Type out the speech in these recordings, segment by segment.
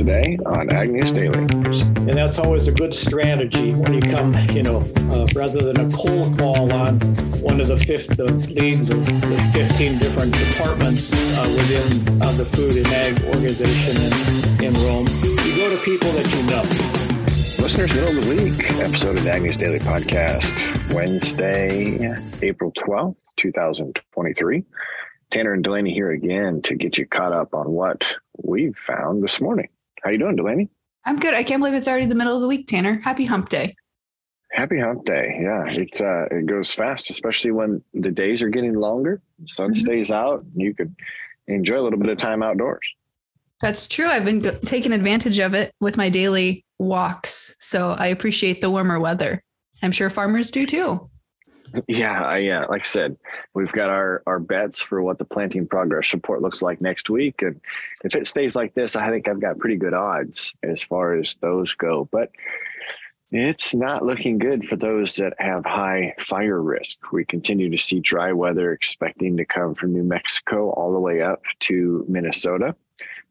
today on Ag News Daily. And that's always a good strategy when you come, you know, uh, rather than a cold call on one of the fifth the leads of the 15 different departments uh, within uh, the Food and Ag organization in, in Rome. You go to people that you know. Listeners, middle of the week episode of Ag News Daily Podcast, Wednesday, April 12th, 2023. Tanner and Delaney here again to get you caught up on what we've found this morning. How you doing, Delaney? I'm good. I can't believe it's already the middle of the week, Tanner. Happy hump day. Happy hump day. Yeah, it's uh it goes fast, especially when the days are getting longer. sun mm-hmm. stays out, and you could enjoy a little bit of time outdoors. That's true. I've been g- taking advantage of it with my daily walks. So I appreciate the warmer weather. I'm sure farmers do too. Yeah, I, yeah. Like I said, we've got our our bets for what the planting progress report looks like next week, and if it stays like this, I think I've got pretty good odds as far as those go. But it's not looking good for those that have high fire risk. We continue to see dry weather expecting to come from New Mexico all the way up to Minnesota.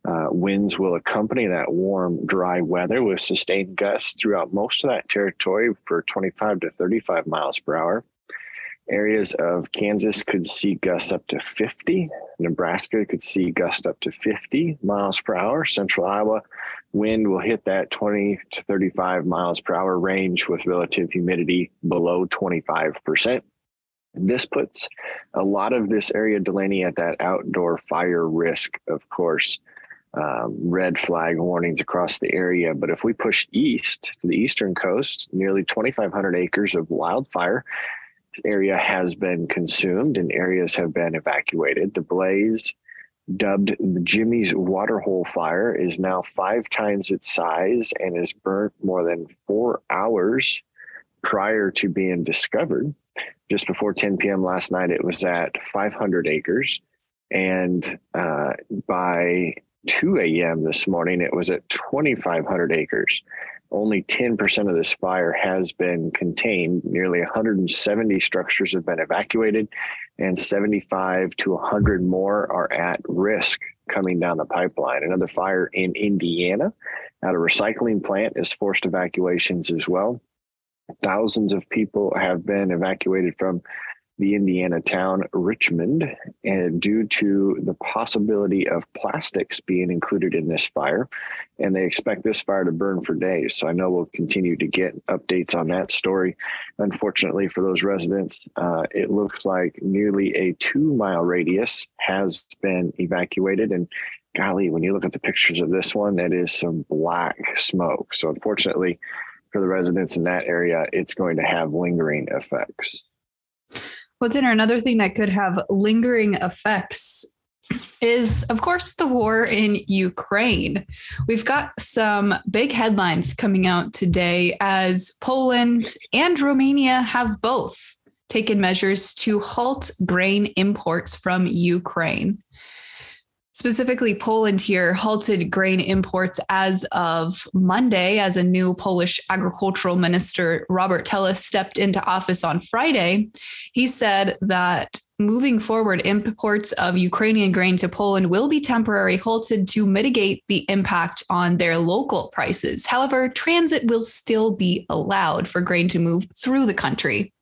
Uh, winds will accompany that warm, dry weather with sustained gusts throughout most of that territory for 25 to 35 miles per hour. Areas of Kansas could see gusts up to 50. Nebraska could see gusts up to 50 miles per hour. Central Iowa wind will hit that 20 to 35 miles per hour range with relative humidity below 25%. This puts a lot of this area, Delaney, at that outdoor fire risk, of course. Um, red flag warnings across the area. But if we push east to the eastern coast, nearly 2,500 acres of wildfire area has been consumed and areas have been evacuated. The blaze, dubbed Jimmy's Waterhole Fire, is now five times its size and has burnt more than four hours prior to being discovered. Just before 10 p.m. last night, it was at 500 acres. And uh, by 2 a.m. this morning, it was at 2,500 acres only 10% of this fire has been contained. Nearly 170 structures have been evacuated, and 75 to 100 more are at risk coming down the pipeline. Another fire in Indiana at a recycling plant is forced evacuations as well. Thousands of people have been evacuated from the Indiana town Richmond, and due to the possibility of plastics being included in this fire, and they expect this fire to burn for days. So I know we'll continue to get updates on that story. Unfortunately, for those residents, uh, it looks like nearly a two mile radius has been evacuated, and golly, when you look at the pictures of this one, that is some black smoke. So unfortunately. For the residents in that area, it's going to have lingering effects. What's in another thing that could have lingering effects is, of course, the war in Ukraine. We've got some big headlines coming out today as Poland and Romania have both taken measures to halt grain imports from Ukraine specifically Poland here halted grain imports as of Monday, as a new Polish agricultural minister, Robert Telus, stepped into office on Friday. He said that moving forward, imports of Ukrainian grain to Poland will be temporarily halted to mitigate the impact on their local prices. However, transit will still be allowed for grain to move through the country.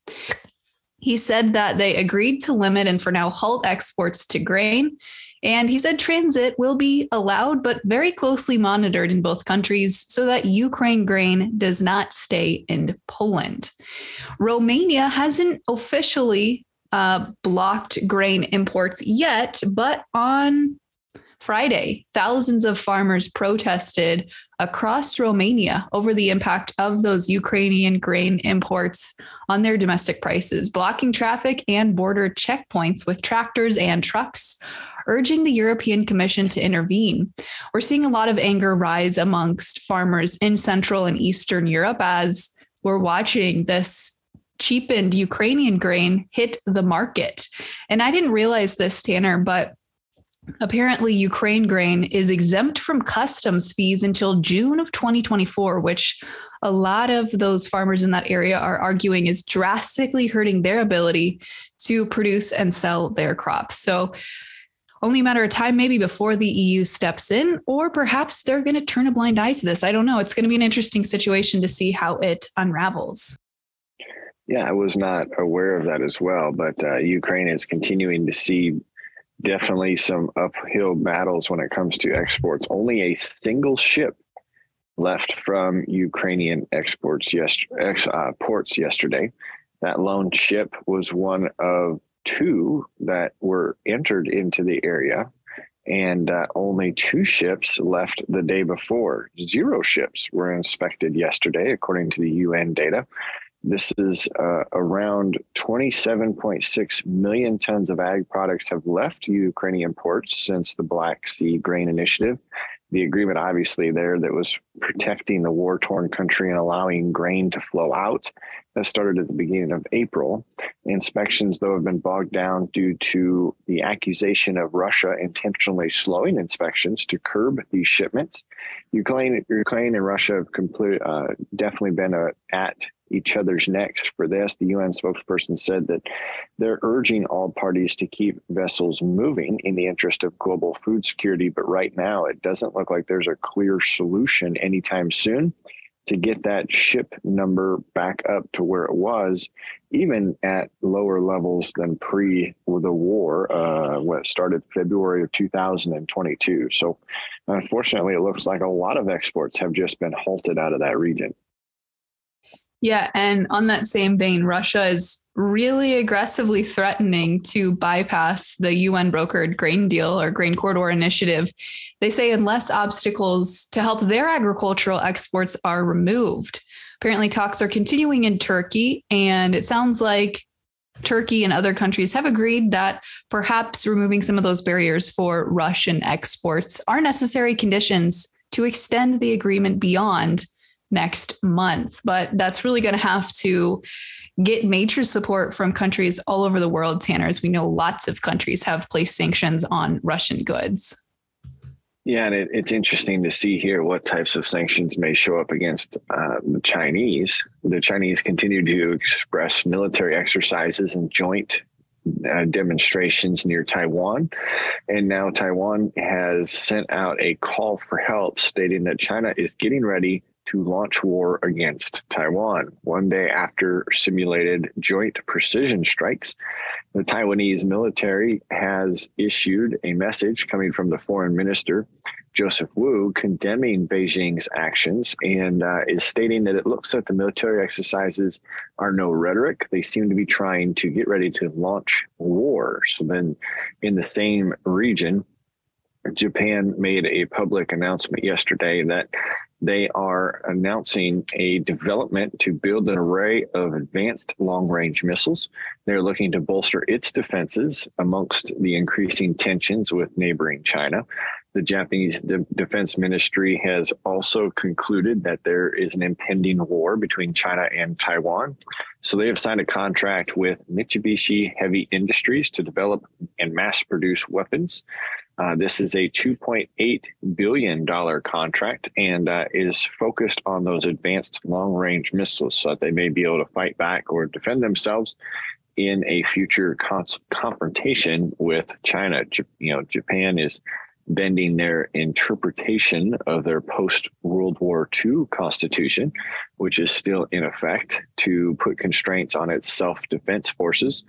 He said that they agreed to limit and for now halt exports to grain and he said transit will be allowed, but very closely monitored in both countries so that Ukraine grain does not stay in Poland. Romania hasn't officially uh, blocked grain imports yet, but on Friday, thousands of farmers protested across Romania over the impact of those Ukrainian grain imports on their domestic prices, blocking traffic and border checkpoints with tractors and trucks urging the European Commission to intervene. We're seeing a lot of anger rise amongst farmers in Central and Eastern Europe as we're watching this cheapened Ukrainian grain hit the market. And I didn't realize this, Tanner, but apparently Ukraine grain is exempt from customs fees until June of 2024, which a lot of those farmers in that area are arguing is drastically hurting their ability to produce and sell their crops. So only a matter of time maybe before the EU steps in, or perhaps they're going to turn a blind eye to this. I don't know. It's going to be an interesting situation to see how it unravels. Yeah, I was not aware of that as well, but uh, Ukraine is continuing to see definitely some uphill battles when it comes to exports. Only a single ship left from Ukrainian exports yes, ex, uh, ports yesterday. That lone ship was one of two that were entered into the area, and uh, only two ships left the day before. Zero ships were inspected yesterday, according to the UN data. This is uh, around 27.6 million tons of ag products have left Ukrainian ports since the Black Sea Grain Initiative the agreement obviously there that was protecting the war torn country and allowing grain to flow out that started at the beginning of april inspections though have been bogged down due to the accusation of russia intentionally slowing inspections to curb these shipments ukraine, ukraine and russia have complete, uh, definitely been a, at each other's necks for this. The UN spokesperson said that they're urging all parties to keep vessels moving in the interest of global food security. But right now, it doesn't look like there's a clear solution anytime soon to get that ship number back up to where it was, even at lower levels than pre the war, uh, what started February of 2022. So, unfortunately, it looks like a lot of exports have just been halted out of that region. Yeah. And on that same vein, Russia is really aggressively threatening to bypass the UN brokered grain deal or grain corridor initiative. They say unless obstacles to help their agricultural exports are removed. Apparently, talks are continuing in Turkey, and it sounds like Turkey and other countries have agreed that perhaps removing some of those barriers for Russian exports are necessary conditions to extend the agreement beyond next month. But that's really going to have to get major support from countries all over the world, Tanner, as we know lots of countries have placed sanctions on Russian goods. Yeah, and it, it's interesting to see here what types of sanctions may show up against uh, the Chinese. The Chinese continue to express military exercises and joint uh, demonstrations near Taiwan. And now Taiwan has sent out a call for help, stating that China is getting ready to launch war against Taiwan. One day after simulated joint precision strikes, the Taiwanese military has issued a message coming from the foreign minister, Joseph Wu, condemning Beijing's actions and uh, is stating that it looks like the military exercises are no rhetoric. They seem to be trying to get ready to launch war. So then, in the same region, Japan made a public announcement yesterday that they are announcing a development to build an array of advanced long range missiles. They're looking to bolster its defenses amongst the increasing tensions with neighboring China. The Japanese De- Defense Ministry has also concluded that there is an impending war between China and Taiwan. So they have signed a contract with Mitsubishi Heavy Industries to develop and mass produce weapons. Uh, this is a $2.8 billion contract and uh, is focused on those advanced long range missiles so that they may be able to fight back or defend themselves in a future con- confrontation with China. J- you know, Japan is bending their interpretation of their post World War II constitution, which is still in effect, to put constraints on its self defense forces.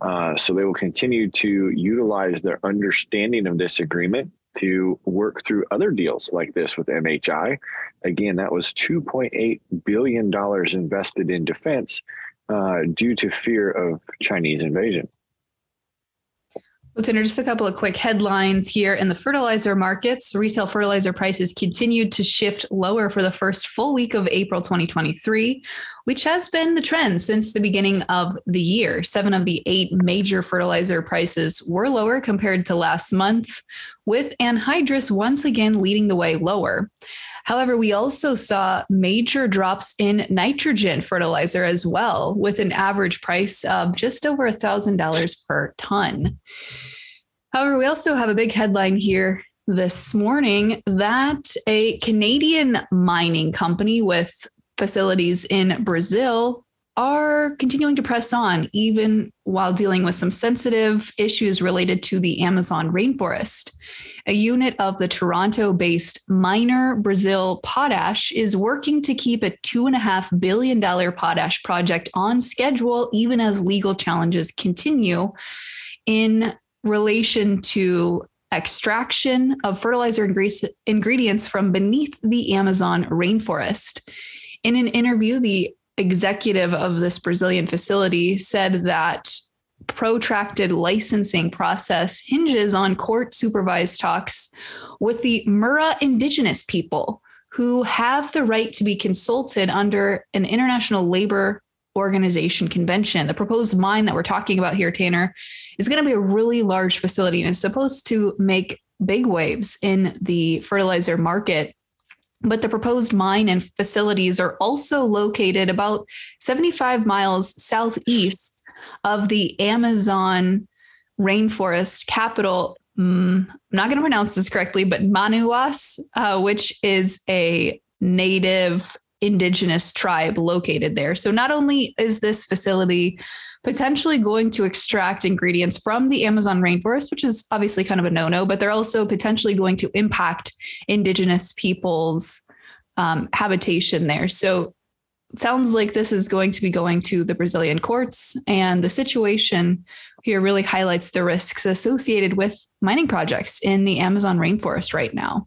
Uh, so they will continue to utilize their understanding of this agreement to work through other deals like this with MHI. Again, that was $2.8 billion invested in defense uh, due to fear of Chinese invasion. Listener, just a couple of quick headlines here. In the fertilizer markets, retail fertilizer prices continued to shift lower for the first full week of April 2023, which has been the trend since the beginning of the year. Seven of the eight major fertilizer prices were lower compared to last month, with anhydrous once again leading the way lower. However, we also saw major drops in nitrogen fertilizer as well, with an average price of just over $1,000 per ton. However, we also have a big headline here this morning that a Canadian mining company with facilities in Brazil are continuing to press on, even while dealing with some sensitive issues related to the Amazon rainforest. A unit of the Toronto based Miner Brazil Potash is working to keep a $2.5 billion potash project on schedule, even as legal challenges continue in relation to extraction of fertilizer ingredients from beneath the Amazon rainforest. In an interview, the executive of this Brazilian facility said that protracted licensing process hinges on court supervised talks with the Mura indigenous people who have the right to be consulted under an international labor organization convention. The proposed mine that we're talking about here, Tanner, is going to be a really large facility and is supposed to make big waves in the fertilizer market but the proposed mine and facilities are also located about 75 miles southeast of the Amazon rainforest capital. Mm, I'm not going to pronounce this correctly, but Manaus, uh, which is a native indigenous tribe located there. So not only is this facility potentially going to extract ingredients from the Amazon rainforest, which is obviously kind of a no no, but they're also potentially going to impact indigenous peoples' um, habitation there. So sounds like this is going to be going to the Brazilian courts, and the situation here really highlights the risks associated with mining projects in the Amazon rainforest right now.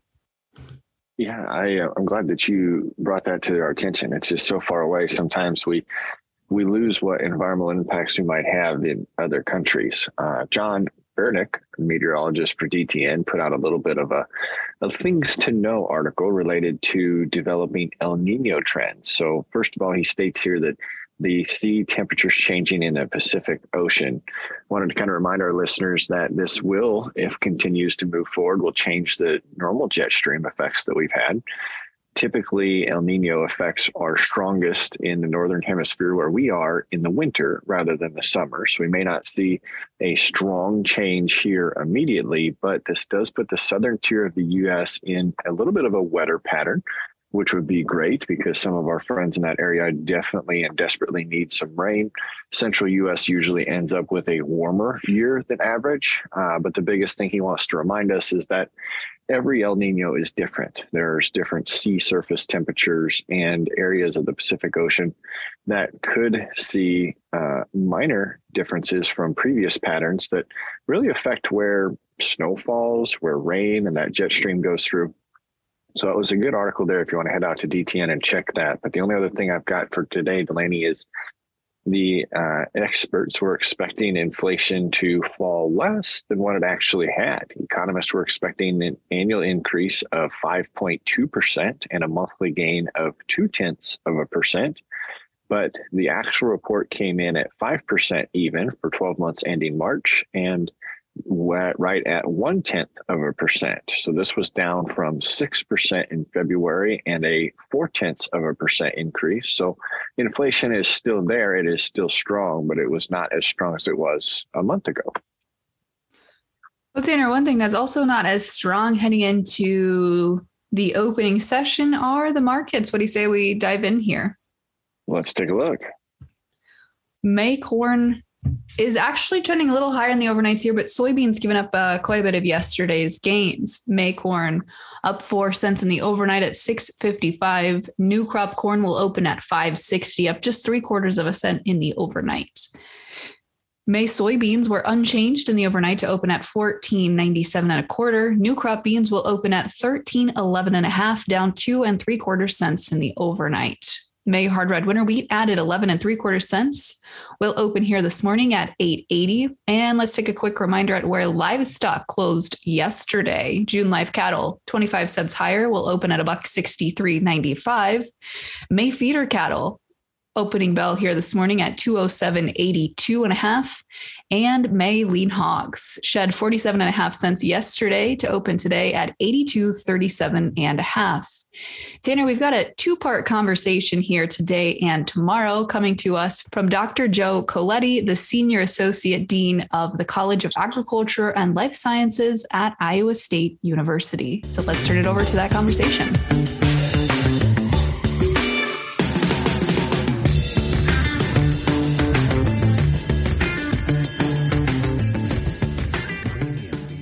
Yeah, I, uh, I'm glad that you brought that to our attention. It's just so far away. Sometimes we we lose what environmental impacts we might have in other countries. Uh, John Baranick, meteorologist for DTN, put out a little bit of a, a things to know article related to developing El Nino trends. So, first of all, he states here that the sea temperatures changing in the Pacific Ocean. Wanted to kind of remind our listeners that this will, if continues to move forward, will change the normal jet stream effects that we've had typically El Nino effects are strongest in the northern hemisphere where we are in the winter rather than the summer. So we may not see a strong change here immediately, but this does put the southern tier of the US in a little bit of a wetter pattern which would be great because some of our friends in that area definitely and desperately need some rain. Central US usually ends up with a warmer year than average. Uh, but the biggest thing he wants to remind us is that every El Nino is different. There's different sea surface temperatures and areas of the Pacific Ocean that could see uh, minor differences from previous patterns that really affect where snow falls, where rain and that jet stream goes through. So it was a good article there if you want to head out to DTN and check that. But the only other thing I've got for today, Delaney, is the uh, experts were expecting inflation to fall less than what it actually had. Economists were expecting an annual increase of 5.2% and a monthly gain of two tenths of a percent. But the actual report came in at 5% even for 12 months ending March. And right at one tenth of a percent. So this was down from 6% in February and a four tenths of a percent increase. So inflation is still there. It is still strong, but it was not as strong as it was a month ago. Well, Tanner, one thing that's also not as strong heading into the opening session are the markets. What do you say we dive in here? Let's take a look. May corn is actually trending a little higher in the overnights here, but soybeans given up uh, quite a bit of yesterday's gains. May corn up four cents in the overnight at 655. New crop corn will open at 560, up just three quarters of a cent in the overnight. May soybeans were unchanged in the overnight to open at 14.97 and a quarter. New crop beans will open at 13.11 and a half, down two and three quarter cents in the overnight. May hard red winter wheat added 11 and three quarter cents. We'll open here this morning at 880. And let's take a quick reminder at where livestock closed yesterday. June live cattle, 25 cents higher, will open at a buck 63.95. May feeder cattle, opening bell here this morning at 207.82 and a half and may lean hogs shed 47 and a half cents yesterday to open today at 82.37 and a half Tanner, we've got a two part conversation here today and tomorrow coming to us from Dr. Joe Colletti, the Senior Associate Dean of the College of Agriculture and Life Sciences at Iowa State University. So let's turn it over to that conversation.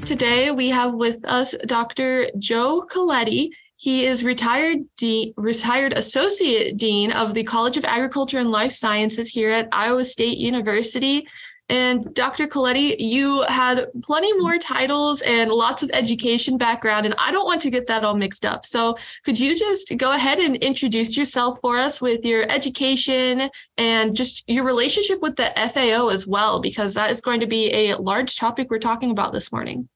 Today, we have with us Dr. Joe Colletti. He is retired dean, retired associate dean of the College of Agriculture and Life Sciences here at Iowa State University. And Dr. Colletti, you had plenty more titles and lots of education background, and I don't want to get that all mixed up. So, could you just go ahead and introduce yourself for us with your education and just your relationship with the FAO as well, because that is going to be a large topic we're talking about this morning.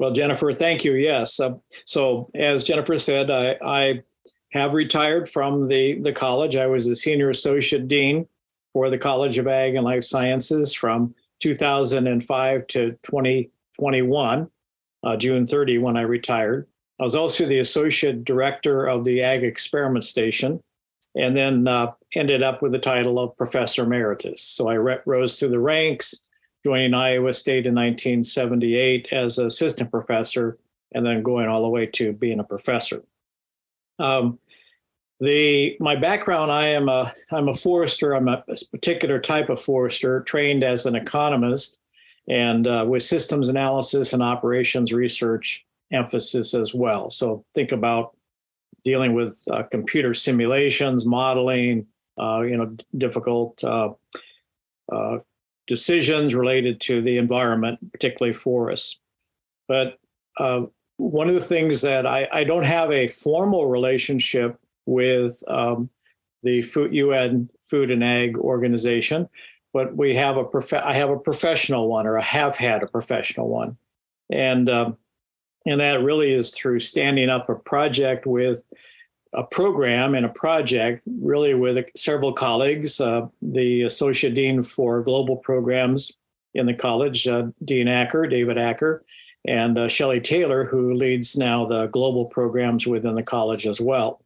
Well, Jennifer, thank you. Yes. Uh, so, as Jennifer said, I, I have retired from the, the college. I was a senior associate dean for the College of Ag and Life Sciences from 2005 to 2021, uh, June 30, when I retired. I was also the associate director of the Ag Experiment Station, and then uh, ended up with the title of professor emeritus. So I re- rose through the ranks, joining Iowa State in 1978 as an assistant professor, and then going all the way to being a professor. Um, the my background i am a i'm a forester i'm a particular type of forester trained as an economist and uh, with systems analysis and operations research emphasis as well so think about dealing with uh, computer simulations modeling uh, you know difficult uh, uh, decisions related to the environment particularly forests. But uh, one of the things that I, I don't have a formal relationship with um, the food, UN Food and Ag Organization, but we have a prof- I have a professional one, or I have had a professional one, and um, and that really is through standing up a project with a program and a project, really with several colleagues, uh, the associate dean for global programs in the college, uh, Dean Acker, David Acker, and uh, Shelley Taylor, who leads now the global programs within the college as well.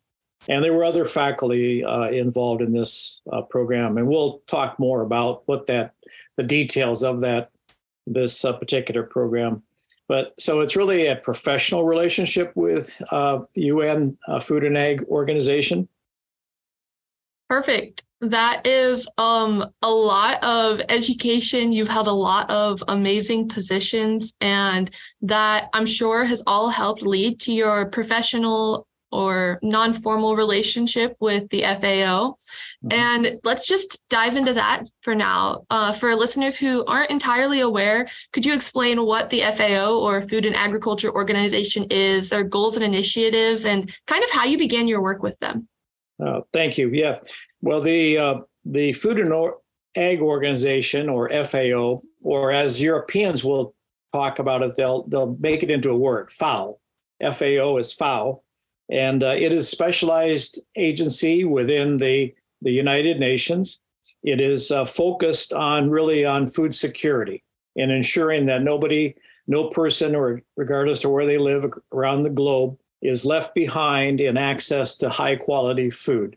And there were other faculty uh, involved in this uh, program, and we'll talk more about what that, the details of that, this uh, particular program. But so it's really a professional relationship with UN uh, uh, Food and Ag Organization. Perfect. That is um, a lot of education. You've held a lot of amazing positions, and that I'm sure has all helped lead to your professional or non formal relationship with the FAO. Mm-hmm. And let's just dive into that for now. Uh, for listeners who aren't entirely aware, could you explain what the FAO or Food and Agriculture Organization is, their goals and initiatives, and kind of how you began your work with them? Uh, thank you. Yeah. Well, the uh, the Food and Ag Organization or FAO, or as Europeans will talk about it, they'll they'll make it into a word. FAO. FAO is FAO, and uh, it is specialized agency within the, the United Nations. It is uh, focused on really on food security and ensuring that nobody, no person, or regardless of where they live around the globe, is left behind in access to high quality food.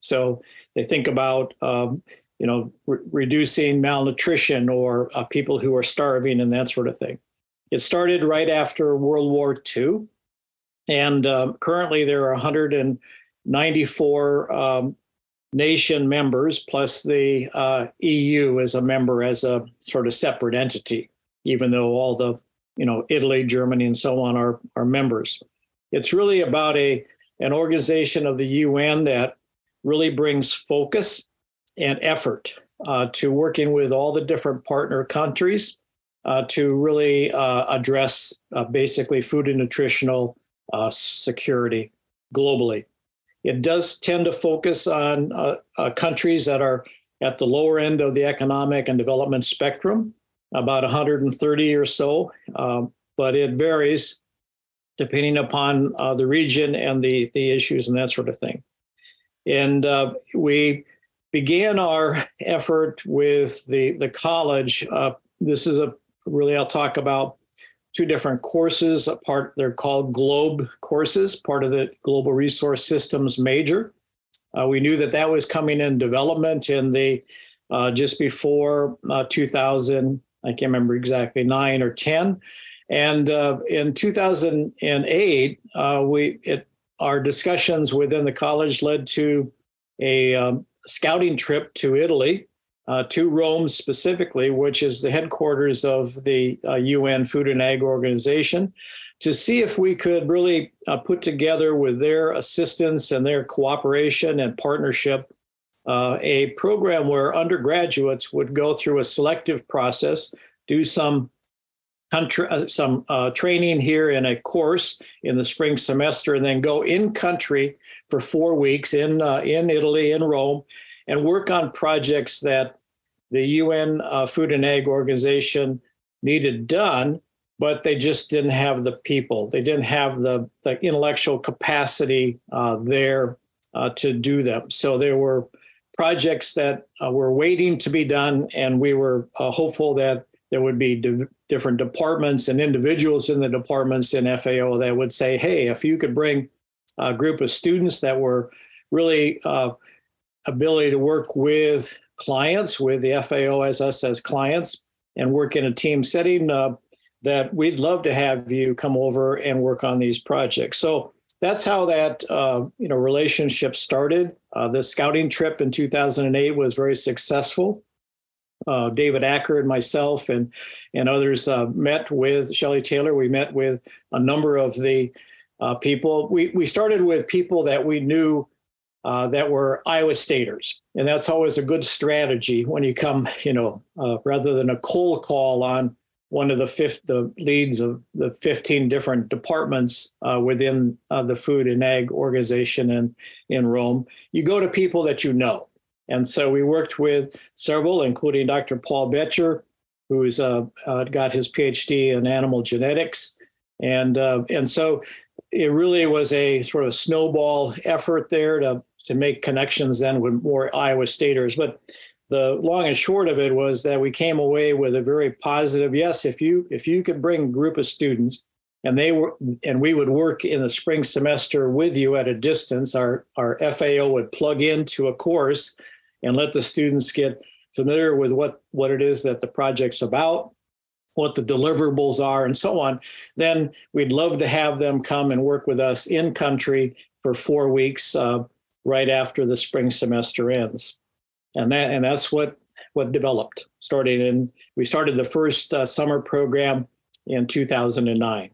So they think about, um, you know, re- reducing malnutrition or uh, people who are starving and that sort of thing. It started right after World War II and um, currently, there are 194 um, nation members, plus the uh, EU as a member as a sort of separate entity, even though all the, you know, Italy, Germany, and so on are, are members. It's really about a an organization of the UN that really brings focus and effort uh, to working with all the different partner countries uh, to really uh, address uh, basically food and nutritional uh, security globally. It does tend to focus on uh, uh, countries that are at the lower end of the economic and development spectrum, about 130 or so, um, but it varies depending upon uh, the region and the, the issues and that sort of thing. And uh, we began our effort with the, the college. Uh, this is a really, I'll talk about two different courses. A part they're called Globe courses, part of the Global Resource Systems major. Uh, we knew that that was coming in development in the uh, just before uh, 2000. I can't remember exactly nine or ten. And uh, in 2008, uh, we it, our discussions within the college led to a um, scouting trip to Italy uh, to Rome specifically, which is the headquarters of the uh, UN Food and Ag Organization, to see if we could really uh, put together with their assistance and their cooperation and partnership uh, a program where undergraduates would go through a selective process, do some country, uh, some uh, training here in a course in the spring semester, and then go in country for four weeks in in Italy in Rome, and work on projects that the UN uh, Food and Ag Organization needed done, but they just didn't have the people. They didn't have the the intellectual capacity uh, there uh, to do them. So there were projects that uh, were waiting to be done, and we were uh, hopeful that there would be di- different departments and individuals in the departments in FAO that would say, "Hey, if you could bring a group of students that were really uh, ability to work with clients, with the FAO as us as clients, and work in a team setting." Uh, that we'd love to have you come over and work on these projects. So that's how that uh, you know relationship started. Uh, the scouting trip in 2008 was very successful. Uh, David Acker and myself and and others uh, met with Shelley Taylor. We met with a number of the uh, people. We we started with people that we knew uh, that were Iowa Staters, and that's always a good strategy when you come, you know, rather than a cold call on one of the fifth the leads of the 15 different departments uh, within uh, the food and ag organization in in Rome. You go to people that you know, and so we worked with several, including Dr. Paul Boettcher, who's uh, uh got his PhD in animal genetics, and uh, and so it really was a sort of snowball effort there to to make connections then with more Iowa staters, but the long and short of it was that we came away with a very positive yes if you if you could bring a group of students and they were and we would work in the spring semester with you at a distance our our fao would plug into a course and let the students get familiar with what what it is that the project's about what the deliverables are and so on then we'd love to have them come and work with us in country for four weeks uh, right after the spring semester ends and that and that's what what developed. Starting in we started the first uh, summer program in 2009.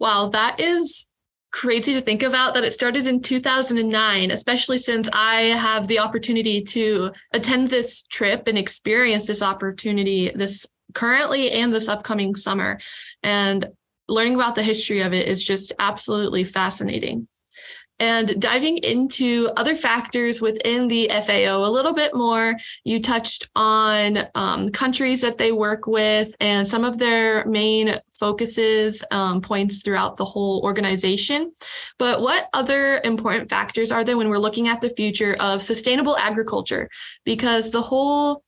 Wow, that is crazy to think about that it started in 2009, especially since I have the opportunity to attend this trip and experience this opportunity this currently and this upcoming summer. And learning about the history of it is just absolutely fascinating and diving into other factors within the FAO a little bit more. You touched on um, countries that they work with and some of their main focuses, um, points throughout the whole organization. But what other important factors are there when we're looking at the future of sustainable agriculture? Because the whole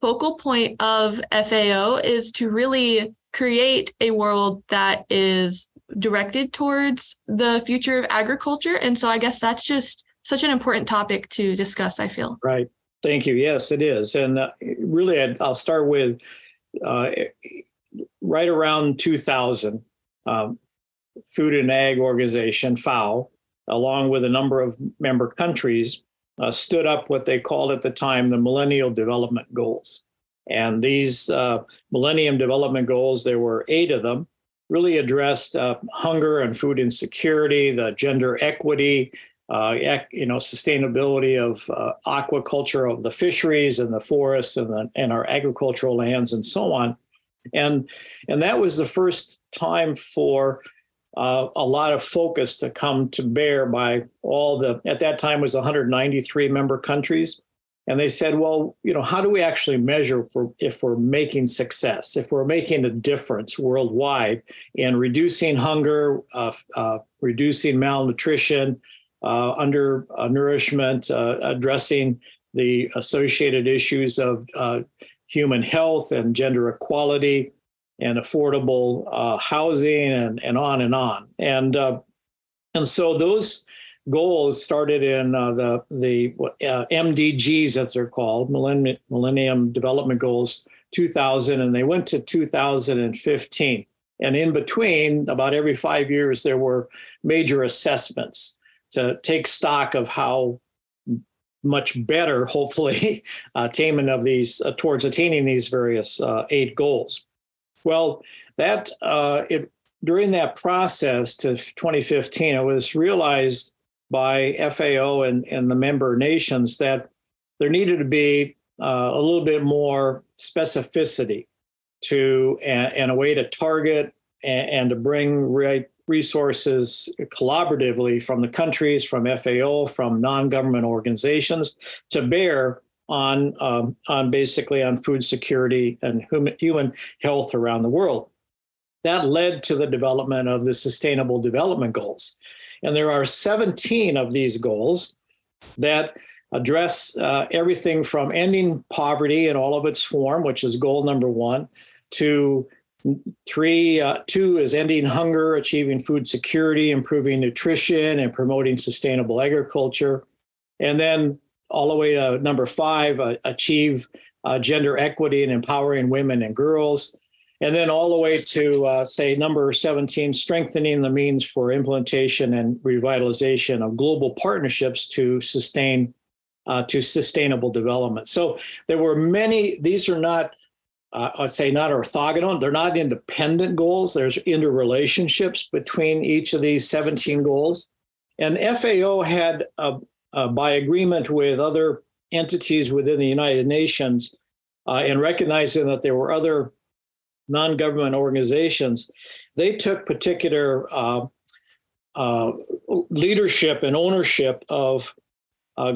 focal point of FAO is to really create a world that is directed towards the future of agriculture. And so I guess that's just such an important topic to discuss, I feel. Right. Thank you. Yes, it is. And uh, really, i will start with uh, right around 2000, um, Food and Ag Organization, FAO, along with a number of member countries, uh, stood up what they called at the time the Millennial Development Goals. And these uh, Millennium Development Goals, there were eight of them, really addressed uh, hunger and food insecurity, the gender equity, uh, ec- you know, sustainability of uh, aquaculture of the fisheries and the forests and, the, and our agricultural lands and so on. And, and that was the first time for uh, a lot of focus to come to bear by all the, at that time was 193 member countries. And they said, well, you know, how do we actually measure for if we're making success, if we're making a difference worldwide in reducing hunger, uh, uh, reducing malnutrition, uh, under uh, nourishment, uh, addressing the associated issues of human health and gender equality and affordable housing and, and on and on. And and so those goals started in uh, the the uh, MDGs, as they're called, Millennium, Millennium Development Goals 2000, and they went to 2015. And in between, about every five years, there were major assessments to take stock of how much better, hopefully, attainment of these uh, towards attaining these various uh, eight goals. Well, that uh, it during that process to 2015, it was realized by FAO and, and the member nations that there needed to be uh, a little bit more specificity to and, and a way to target and, and to bring right resources collaboratively from the countries, from FAO, from non-government organizations to bear on um, on basically on food security and human, health around the world. That led to the development of the Sustainable Development Goals, and there are 17 of these goals that address uh, everything from ending poverty in all of its form, which is goal number one, to Three, uh, two is ending hunger, achieving food security, improving nutrition, and promoting sustainable agriculture. And then all the way to number five, uh, achieve uh, gender equity and empowering women and girls. And then all the way to, uh, say, number 17, strengthening the means for implementation and revitalization of global partnerships to sustain uh, to sustainable development. So there were many, these are not uh, I'd say not orthogonal. They're not independent goals. There's interrelationships between each of these 17 goals. And FAO had, uh, uh, by agreement with other entities within the United Nations, uh, and recognizing that there were other non government organizations, they took particular uh, uh, leadership and ownership of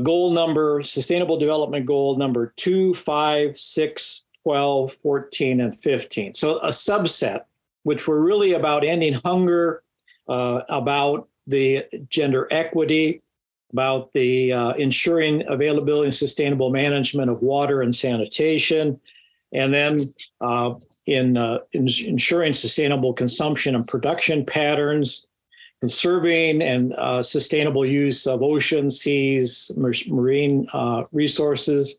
goal number, sustainable development goal number two, five, six, 12, 14, and 15. So a subset, which were really about ending hunger, uh, about the gender equity, about the uh, ensuring availability and sustainable management of water and sanitation, and then uh, in, uh, in, ensuring sustainable consumption and production patterns, conserving and uh, sustainable use of oceans, seas, marine uh, resources,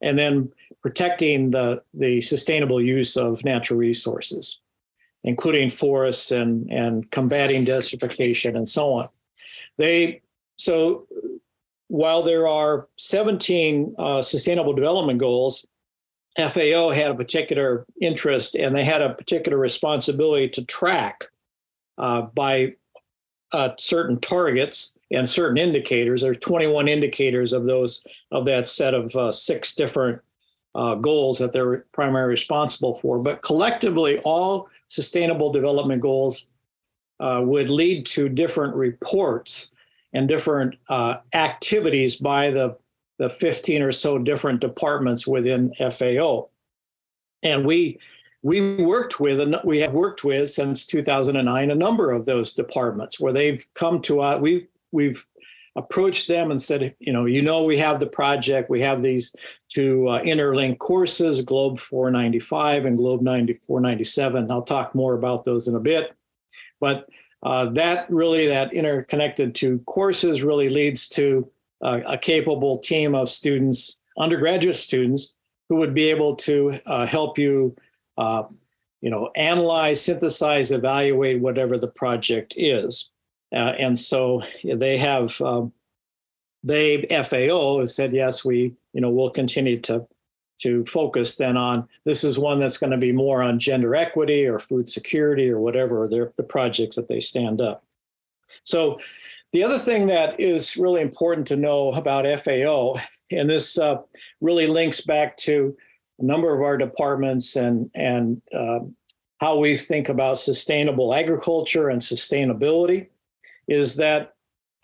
and then protecting the, the sustainable use of natural resources, including forests and, and combating desertification and so on. They so while there are 17 uh, sustainable development goals, FAO had a particular interest and they had a particular responsibility to track uh, by uh, certain targets and certain indicators. There are 21 indicators of those of that set of uh, six different uh, goals that they're primarily responsible for. But collectively, all sustainable development goals uh, would lead to different reports and different uh, activities by the, the 15 or so different departments within FAO. And we we worked with and we have worked with since 2009 a number of those departments where they've come to us. We we've approached them and said, you know, you know, we have the project, we have these two uh, interlink courses, Globe 495 and Globe 9497. I'll talk more about those in a bit. But uh, that really, that interconnected two courses really leads to uh, a capable team of students, undergraduate students, who would be able to uh, help you, uh, you know, analyze, synthesize, evaluate whatever the project is. Uh, and so they have, um, they FAO has said yes, we you know we'll continue to to focus then on this is one that's going to be more on gender equity or food security or whatever the projects that they stand up. So the other thing that is really important to know about FAO, and this uh, really links back to a number of our departments and and uh, how we think about sustainable agriculture and sustainability, is that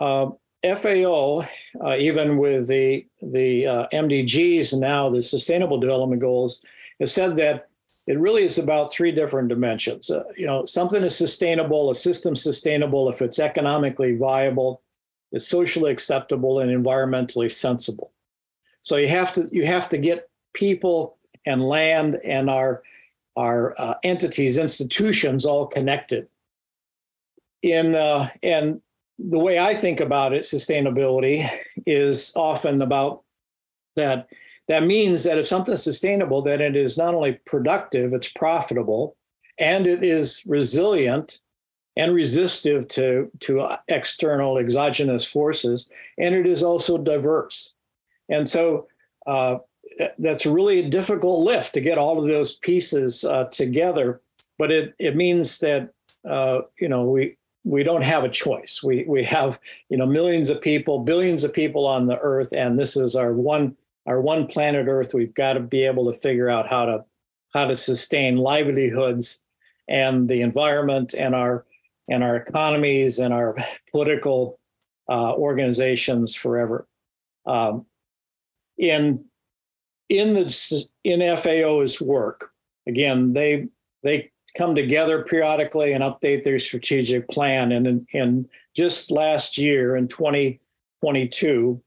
uh, FAO, uh, even with the the uh, MDGs now, the Sustainable Development Goals, has said that it really is about three different dimensions. Uh, you know, something is sustainable, a system sustainable if it's economically viable, is socially acceptable, and environmentally sensible. So you have to you have to get people and land and our our uh, entities, institutions all connected. In uh, and the way I think about it, sustainability is often about that. That means that if something is sustainable, then it is not only productive, it's profitable, and it is resilient and resistive to, to external exogenous forces, and it is also diverse. And so uh, that's really a difficult lift to get all of those pieces uh, together. But it, it means that, uh, you know, we, we don't have a choice. We, we have, you know, millions of people, billions of people on the earth, and this is our one, our one planet earth. We've got to be able to figure out how to, how to sustain livelihoods and the environment and our, and our economies and our political uh, organizations forever. Um, in in the in FAO's work, again, they they come together periodically and update their strategic plan. And in, just last year, in 2022,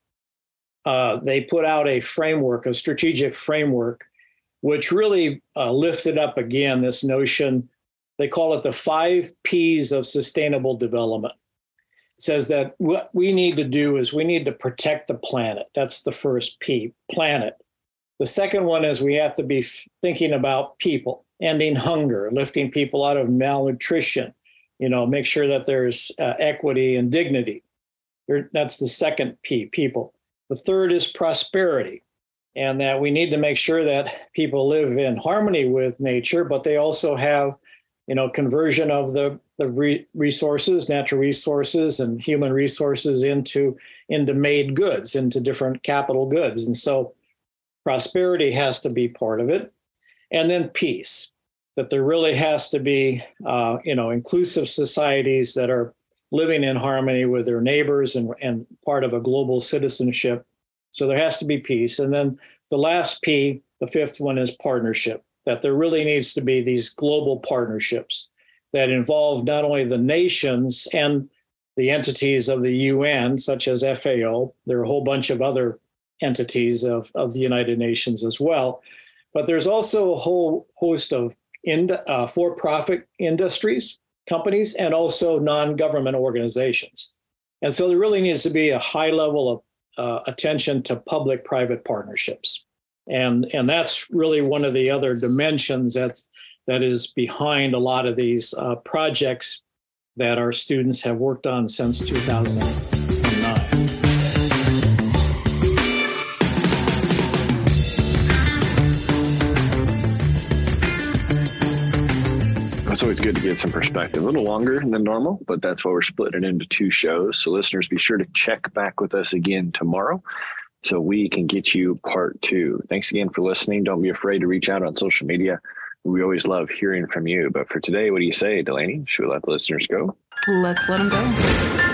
uh, they put out a framework, a strategic framework, which really uh, lifted up again this notion. They call it the five P's of sustainable development says that what we need to do is we need to protect the planet. That's the first P, planet. The second one is we have to be thinking about people, ending hunger, lifting people out of malnutrition, you know, make sure that there's uh, equity and dignity. That's the second P, people. The third is prosperity, and that we need to make sure that people live in harmony with nature, but they also have, you know, conversion of the the re- resources, natural resources, and human resources into into made goods, into different capital goods, and so prosperity has to be part of it, and then peace. That there really has to be, uh, you know, inclusive societies that are living in harmony with their neighbors and, and part of a global citizenship. So there has to be peace, and then the last P, the fifth one, is partnership. That there really needs to be these global partnerships that involve not only the nations and the entities of the UN, such as FAO, there are a whole bunch of other entities of, of the United Nations as well. But there's also a whole host of in, uh, for profit industries, companies, and also non government organizations. And so there really needs to be a high level of uh, attention to public private partnerships. And, and that's really one of the other dimensions that's that is behind a lot of these uh, projects that our students have worked on since 2009. It's always good to get some perspective. A little longer than normal, but that's why we're splitting it into two shows. So, listeners, be sure to check back with us again tomorrow so we can get you part two. Thanks again for listening. Don't be afraid to reach out on social media we always love hearing from you. But for today, what do you say, Delaney? Should we let the listeners go? Let's let them go.